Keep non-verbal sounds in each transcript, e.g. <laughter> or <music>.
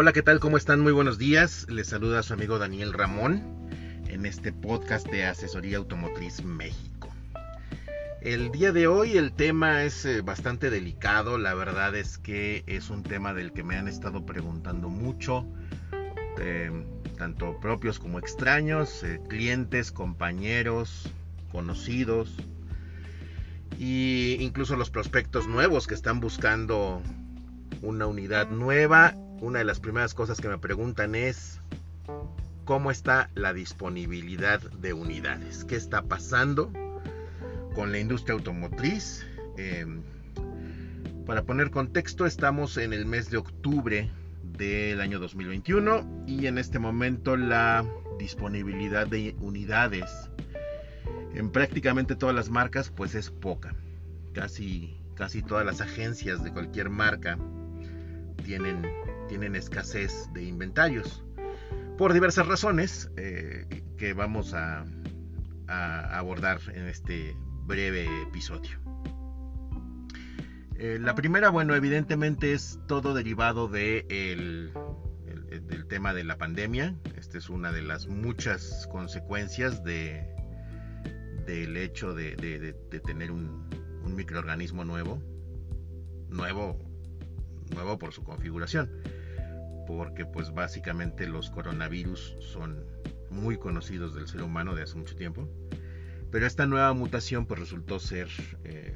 Hola, ¿qué tal? ¿Cómo están? Muy buenos días. Les saluda su amigo Daniel Ramón en este podcast de Asesoría Automotriz México. El día de hoy el tema es eh, bastante delicado, la verdad es que es un tema del que me han estado preguntando mucho, tanto propios como extraños, eh, clientes, compañeros, conocidos, e incluso los prospectos nuevos que están buscando una unidad nueva. Una de las primeras cosas que me preguntan es cómo está la disponibilidad de unidades, qué está pasando con la industria automotriz. Em, para poner contexto, estamos en el mes de octubre del año 2021 y en este momento la disponibilidad de unidades en prácticamente todas las marcas pues es poca. Casi, casi todas las agencias de cualquier marca tienen, tienen escasez de inventarios por diversas razones eh, que vamos a, abordar en este breve episodio. Eh, la primera, bueno, evidentemente es todo derivado de el, del tema de la pandemia. Esta es una de las muchas consecuencias de, del hecho de, tener un, un, microorganismo nuevo, nuevo, nuevo por su configuración, porque pues básicamente los coronavirus son muy conocidos del ser humano de hace mucho tiempo, pero esta nueva mutación pues resultó ser eh,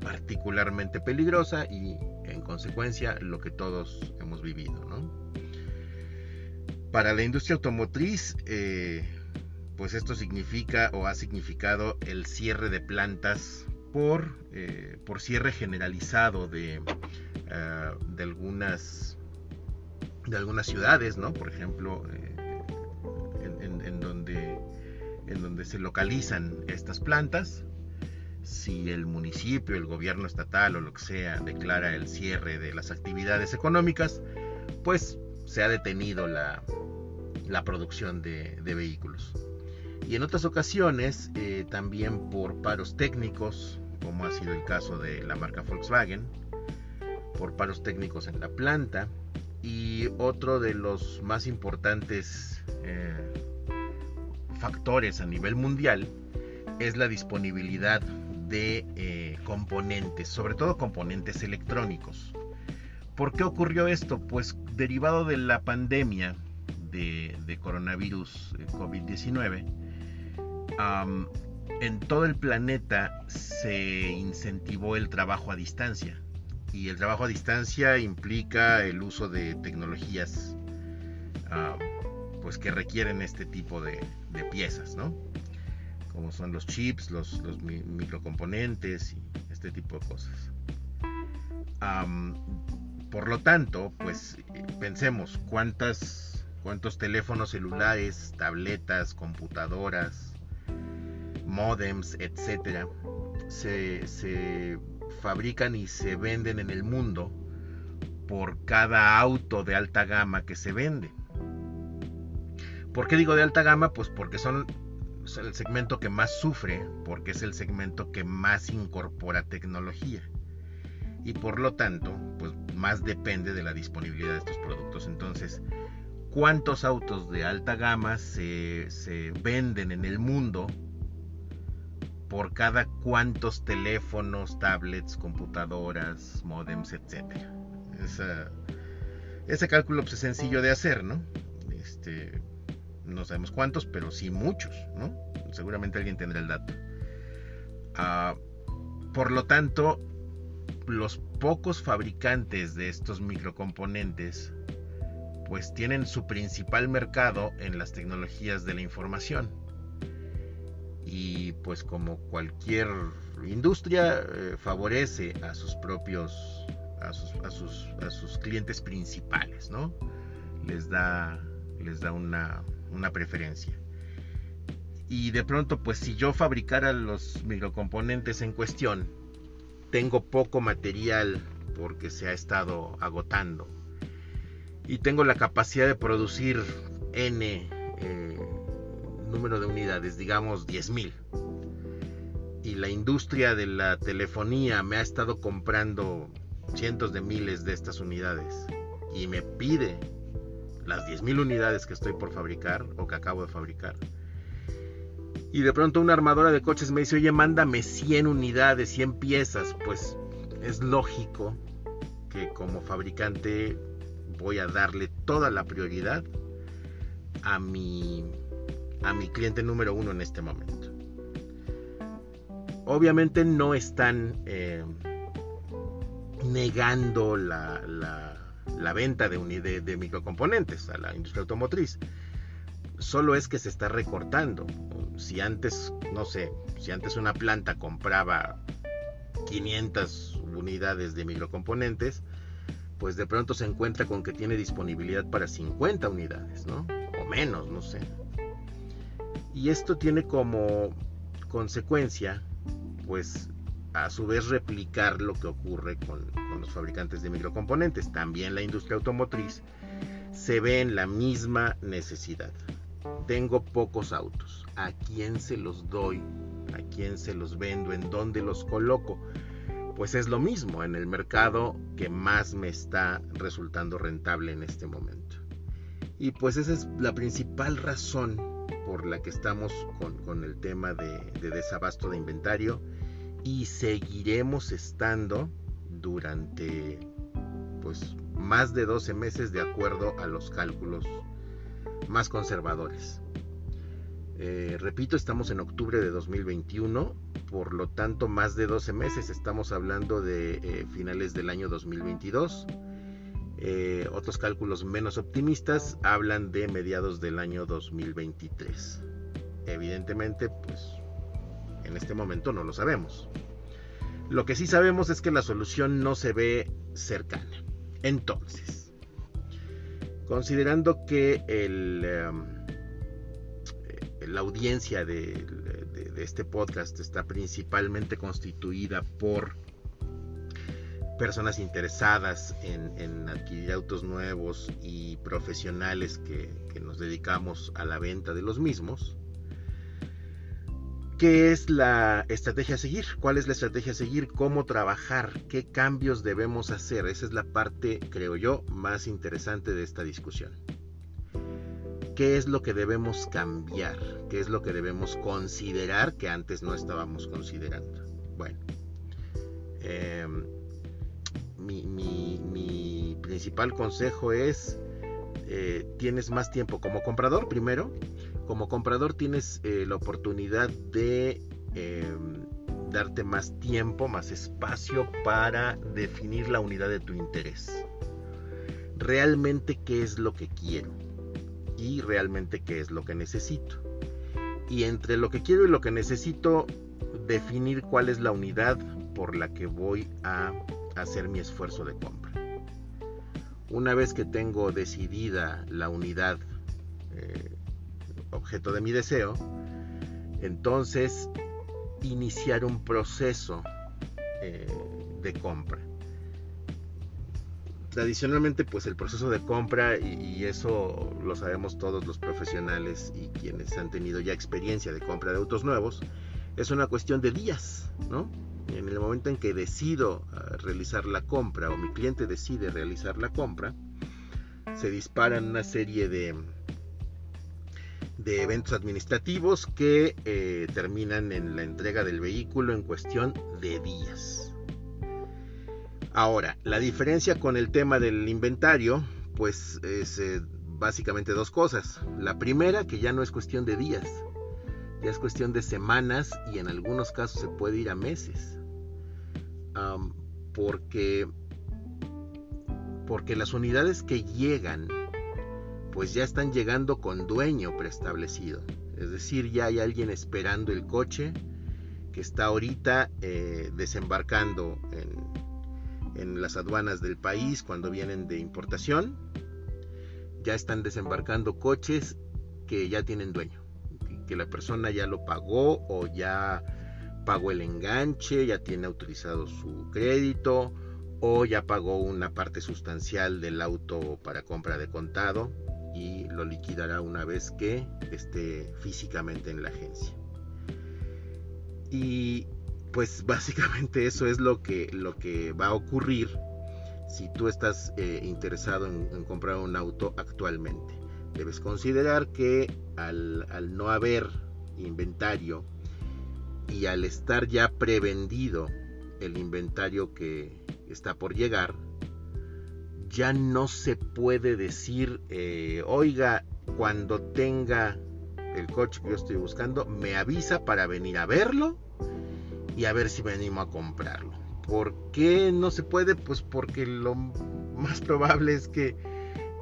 particularmente peligrosa y en consecuencia lo que todos hemos vivido, Para la industria automotriz, eh, pues esto significa o ha significado el cierre de plantas por, eh, por cierre generalizado de, eh, de, algunas de algunas ciudades, ¿no? Por ejemplo, eh, en, donde, en donde se localizan estas plantas, si el municipio, el gobierno estatal o lo que sea declara el cierre de las actividades económicas, pues se ha detenido la, la producción de, de vehículos y en otras ocasiones eh, también por paros técnicos, como ha sido el caso de la marca Volkswagen, por paros técnicos en la planta y otro de los más importantes eh, factores a nivel mundial es la disponibilidad de eh, componentes, sobre todo componentes electrónicos. ¿Por qué ocurrió esto? Pues derivado de la pandemia de, de coronavirus COVID-19, en todo el planeta se incentivó el trabajo a distancia. Y el trabajo a distancia implica el uso de tecnologías pues que requieren este tipo de, piezas, ¿no? Como son los chips, los, microcomponentes y este tipo de cosas. por lo tanto, pues pensemos cuántas, cuántos teléfonos celulares, tabletas, computadoras, modems, etcétera, se, fabrican y se venden en el mundo por cada auto de alta gama que se vende. ¿Por qué digo de alta gama? Pues porque son el segmento que más sufre, porque es el segmento que más incorpora tecnología. Y por lo tanto, pues más depende de la disponibilidad de estos productos. Entonces, ¿cuántos autos de alta gama se, se venden en el mundo por cada cuantos teléfonos, tablets, computadoras, modems, etcétera. ese cálculo pues, es sencillo de hacer, ¿no? Este, no sabemos cuántos, pero sí muchos, ¿no? Seguramente alguien tendrá el dato. Ah, por lo tanto, los pocos fabricantes de estos microcomponentes pues tienen su principal mercado en las tecnologías de la información y pues como cualquier industria eh, favorece a sus propios a sus, a sus, a sus clientes principales no les da les da una, una preferencia. Y de pronto pues si yo fabricara los microcomponentes en cuestión tengo poco material porque se ha estado agotando. Y tengo la capacidad de producir n eh, número de unidades, digamos 10.000. Y la industria de la telefonía me ha estado comprando cientos de miles de estas unidades y me pide las 10.000 unidades que estoy por fabricar o que acabo de fabricar. Y de pronto una armadora de coches me dice, oye, mándame 100 unidades, 100 piezas. Pues es lógico que como fabricante voy a darle toda la prioridad a mi, a mi cliente número uno en este momento. Obviamente no están eh, negando la, la, venta de, de, de microcomponentes a la industria automotriz. Solo es que se está recortando. Si antes, no sé, si antes una planta compraba 500 unidades de microcomponentes, pues de pronto se encuentra con que tiene disponibilidad para 50 unidades, ¿no? O menos, no sé. Y esto tiene como consecuencia, pues a su vez replicar lo que ocurre con, los fabricantes de microcomponentes. También la industria automotriz se ve en la misma necesidad. Tengo pocos autos. ¿A quién se los doy? ¿A quién se los vendo? ¿En dónde los coloco? Pues es lo mismo en el mercado que más me está resultando rentable en este momento. Y pues esa es la principal razón por la que estamos con, el tema de, de desabasto de inventario y seguiremos estando durante pues más de 12 meses de acuerdo a los cálculos más conservadores. Eh, repito, estamos en octubre de 2021, por lo tanto más de 12 meses, estamos hablando de eh, finales del año 2022. Eh, otros cálculos menos optimistas hablan de mediados del año 2023. Evidentemente, pues en este momento no lo sabemos. Lo que sí sabemos es que la solución no se ve cercana. Entonces, considerando que em, eh, la audiencia de, este podcast está principalmente constituida por personas interesadas en, adquirir autos nuevos y profesionales que nos dedicamos a la venta de los mismos, ¿Qué es la estrategia a seguir? ¿Cuál es la estrategia a seguir? ¿Cómo trabajar? ¿Qué cambios debemos hacer? Esa es la parte, creo yo, más interesante de esta discusión. ¿Qué es lo que debemos cambiar? ¿Qué es lo que debemos considerar que antes no estábamos considerando? Bueno, em, mi, principal consejo es, eh, tienes más tiempo como comprador primero, como comprador tienes eh, la oportunidad de em, darte más tiempo, más espacio para definir la unidad de tu interés. Realmente qué es lo que quiero y realmente qué es lo que necesito. Y entre lo que quiero y lo que necesito, definir cuál es la unidad por la que voy a hacer mi esfuerzo de compra. Una vez que tengo decidida la unidad eh, objeto de mi deseo, entonces iniciar un proceso eh, de compra. Tradicionalmente, pues el proceso de compra, y, eso lo sabemos todos los profesionales y quienes han tenido ya experiencia de compra de autos nuevos, es una cuestión de días, ¿no? En el momento en que decido realizar la compra o mi cliente decide realizar la compra, se disparan una serie de, de eventos administrativos que eh, terminan en la entrega del vehículo en cuestión de días. Ahora, la diferencia con el tema del inventario, pues es eh, básicamente dos cosas. La primera, que ya no es cuestión de días, ya es cuestión de semanas y en algunos casos se puede ir a meses. Porque, porque las unidades que llegan pues ya están llegando con dueño preestablecido. Es decir, ya hay alguien esperando el coche que está ahorita eh, desembarcando en, en las aduanas del país cuando vienen de importación. Ya están desembarcando coches que ya tienen dueño, que la persona ya lo pagó o ya pagó el enganche, ya tiene autorizado su crédito o ya pagó una parte sustancial del auto para compra de contado y lo liquidará una vez que esté físicamente en la agencia. Y pues <laughs> básicamente eso es lo que, lo que va a ocurrir si tú estás eh, interesado en, comprar un auto actualmente. Debes considerar que al, al no haber inventario y al estar ya prevendido el inventario que está por llegar, ya no se puede decir, eh, oiga, cuando tenga el coche que yo estoy buscando, me avisa para venir a verlo y a ver si me animo a comprarlo. ¿Por qué no se puede? Pues porque lo más probable es que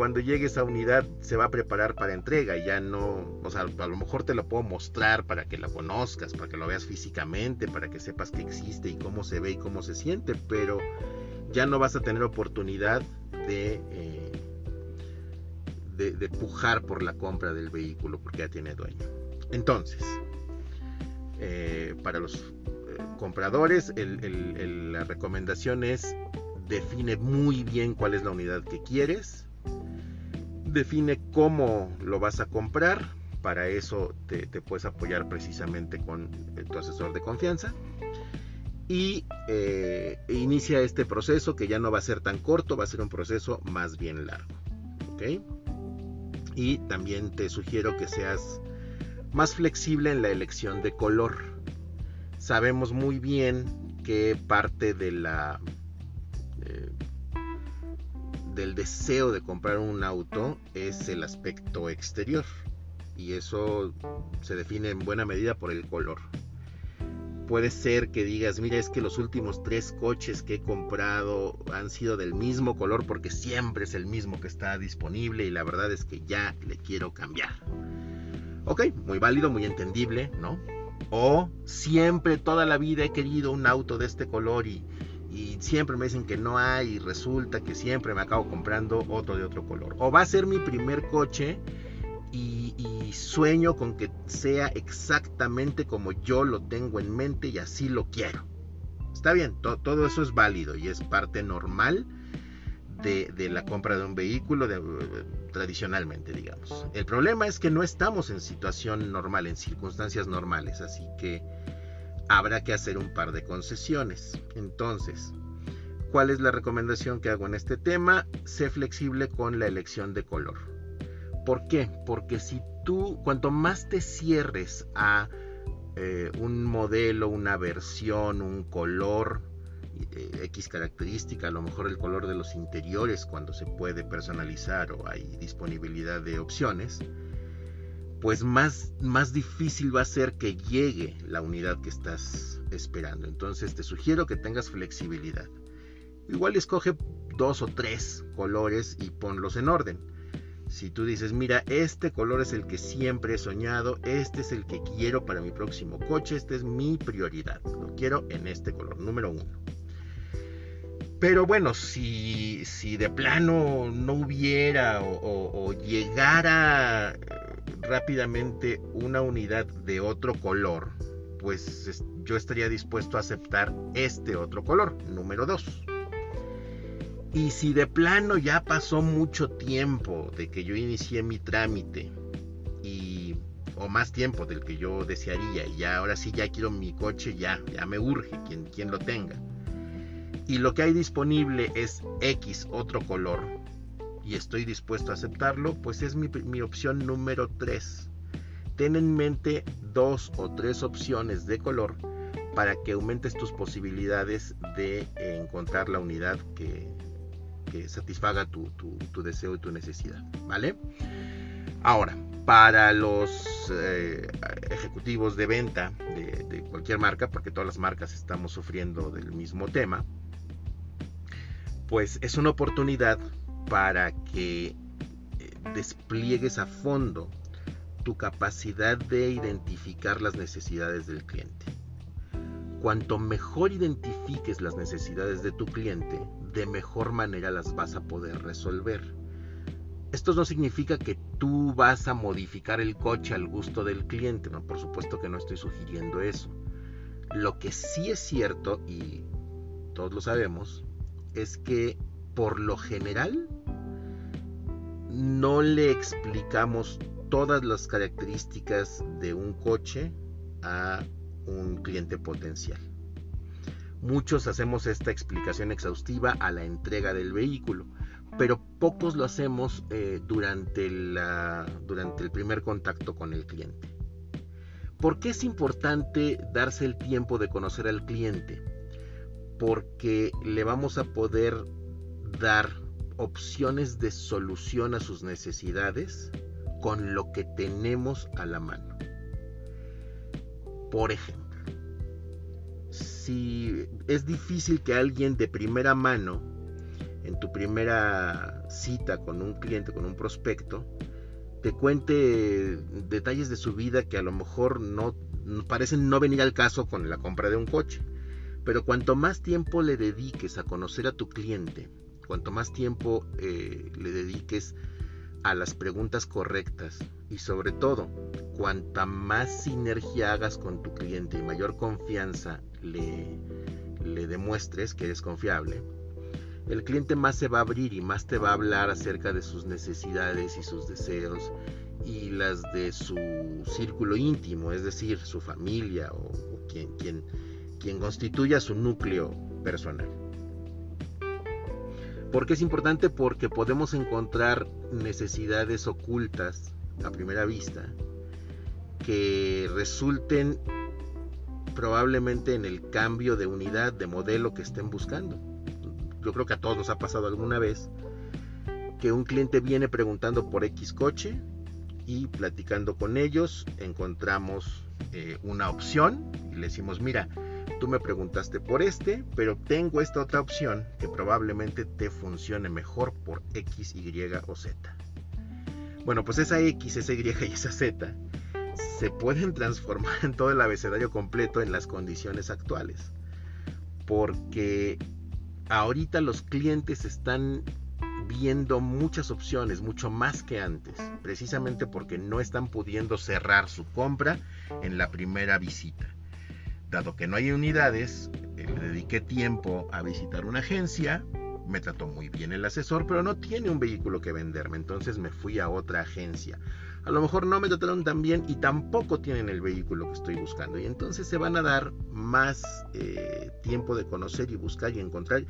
cuando llegue esa unidad se va a preparar para entrega y ya no, o sea, a lo mejor te lo puedo mostrar para que la conozcas, para que lo veas físicamente, para que sepas que existe y cómo se ve y cómo se siente, pero ya no vas a tener oportunidad de, eh, de, pujar por la compra del vehículo porque ya tiene dueño. Entonces, eh, para los eh, compradores, la recomendación es define muy bien cuál es la unidad que quieres, define cómo lo vas a comprar, para eso te, puedes apoyar precisamente con tu asesor de confianza y eh, inicia este proceso que ya no va a ser tan corto, va a ser un proceso más bien largo. Y también te sugiero que seas más flexible en la elección de color. Sabemos muy bien que parte de la eh, del deseo de comprar un auto es el aspecto exterior y eso se define en buena medida por el color puede ser que digas, mira, es que los últimos tres coches que he comprado han sido del mismo color porque siempre es el mismo que está disponible y la verdad es que ya le quiero cambiar. Ok, muy válido, muy entendible, ¿no? O siempre, toda la vida he querido un auto de este color y, y siempre me dicen que no hay y resulta que siempre me acabo comprando otro de otro color. O va a ser mi primer coche y, sueño con que sea exactamente como yo lo tengo en mente y así lo quiero. Está bien, todo eso es válido y es parte normal de, la compra de un vehículo tradicionalmente, digamos. El problema es que no estamos en situación normal, en circunstancias normales, así que habrá que hacer un par de concesiones. Entonces, ¿cuál es la recomendación que hago en este tema? Sé flexible con la elección de color ¿Por qué? Porque si tú, cuanto más te cierres a eh, un modelo, una versión, un color, eh, X característica, a lo mejor el color de los interiores cuando se puede personalizar o hay disponibilidad de opciones, pues más, más difícil va a ser que llegue la unidad que estás esperando. Entonces te sugiero que tengas flexibilidad. Igual escoge dos o tres colores y ponlos en orden si tú dices, mira, este color es el que siempre he soñado, este es el que quiero para mi próximo coche, esta es mi prioridad, lo quiero en este color, número uno. Pero bueno, si, si de plano no hubiera o, llegara rápidamente una unidad de otro color, pues yo estaría dispuesto a aceptar este otro color, número dos. Y si de plano ya pasó mucho tiempo de que yo inicié mi trámite y o más tiempo del que yo desearía y ya ahora sí ya quiero mi coche ya, ya me urge quien, quien lo tenga. Y lo que hay disponible es X otro color y estoy dispuesto a aceptarlo, pues es mi, opción número 3. Ten en mente dos o tres opciones de color para que aumentes tus posibilidades de encontrar la unidad que, que satisfaga tu, deseo y tu necesidad, ¿vale? Ahora, para los eh, ejecutivos de venta de, de, cualquier marca, porque todas las marcas estamos sufriendo del mismo tema, pues es una oportunidad para que eh, despliegues a fondo tu capacidad de identificar las necesidades del cliente. Cuanto mejor identifiques las necesidades de tu cliente, de mejor manera las vas a poder resolver. Esto no significa que tú vas a modificar el coche al gusto del cliente, no, por supuesto que no estoy sugiriendo eso. Lo que sí es cierto, y todos lo sabemos, es que por lo general no le explicamos todas las características de un coche a un cliente potencial. Muchos hacemos esta explicación exhaustiva a la entrega del vehículo, pero pocos lo hacemos eh, durante, la, durante el primer contacto con el cliente. ¿Por qué es importante darse el tiempo de conocer al cliente? Porque le vamos a poder dar opciones de solución a sus necesidades con lo que tenemos a la mano. Por ejemplo, si es difícil que alguien de primera mano, en tu primera cita con un cliente, con un prospecto, te cuente detalles de su vida que a lo mejor no parecen no venir al caso con la compra de un coche. Pero cuanto más tiempo le dediques a conocer a tu cliente, cuanto más tiempo eh, le dediques a las preguntas correctas y sobre todo, cuanta más sinergia hagas con tu cliente y mayor confianza le, le demuestres que eres confiable, el cliente más se va a abrir y más te va a hablar acerca de sus necesidades y sus deseos y las de su círculo íntimo, es decir, su familia o, quien, quien, quien constituya su núcleo personal. ¿Por qué es importante? Porque podemos encontrar necesidades ocultas a primera vista que resulten probablemente en el cambio de unidad, de modelo que estén buscando. Yo creo que a todos nos ha pasado alguna vez que un cliente viene preguntando por X coche y platicando con ellos encontramos eh, una opción y le decimos, mira, tú me preguntaste por este, pero tengo esta otra opción que probablemente te funcione mejor por X, Y o Z. Bueno, pues esa X, esa Y y esa Z se pueden transformar en todo el abecedario completo en las condiciones actuales. Porque ahorita los clientes están viendo muchas opciones, mucho más que antes, precisamente porque no están pudiendo cerrar su compra en la primera visita. Dado que no hay unidades, eh, dediqué tiempo a visitar una agencia, me trató muy bien el asesor, pero no tiene un vehículo que venderme, entonces me fui a otra agencia. A lo mejor no me trataron tan bien y tampoco tienen el vehículo que estoy buscando. Y entonces se van a dar más eh, tiempo de conocer y buscar y encontrar.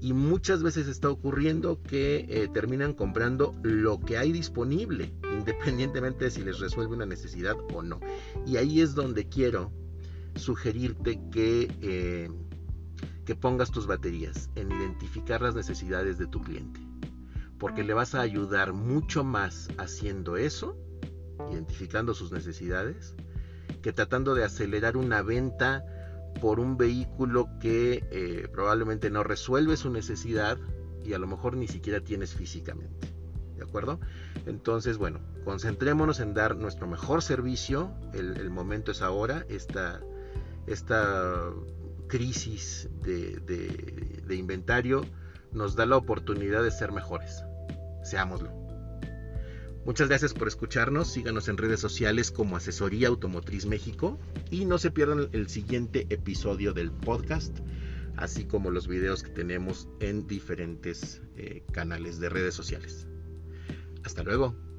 Y muchas veces está ocurriendo que eh, terminan comprando lo que hay disponible, <laughs> independientemente de si les resuelve una necesidad o no. Y ahí es donde quiero sugerirte que, eh, que pongas tus baterías en identificar las necesidades de tu cliente. Porque le vas a ayudar mucho más haciendo eso, identificando sus necesidades, que tratando de acelerar una venta por un vehículo que eh, probablemente no resuelve su necesidad y a lo mejor ni siquiera tienes físicamente. ¿De acuerdo? Entonces, bueno, concentrémonos en dar nuestro mejor servicio. El, el momento es ahora. Esta, esta crisis de, inventario nos da la oportunidad de ser mejores. Seámoslo. Muchas gracias por escucharnos. Síganos en redes sociales como Asesoría Automotriz México y no se pierdan el siguiente episodio del podcast, así como los videos que tenemos en diferentes eh, canales de redes sociales. Hasta luego.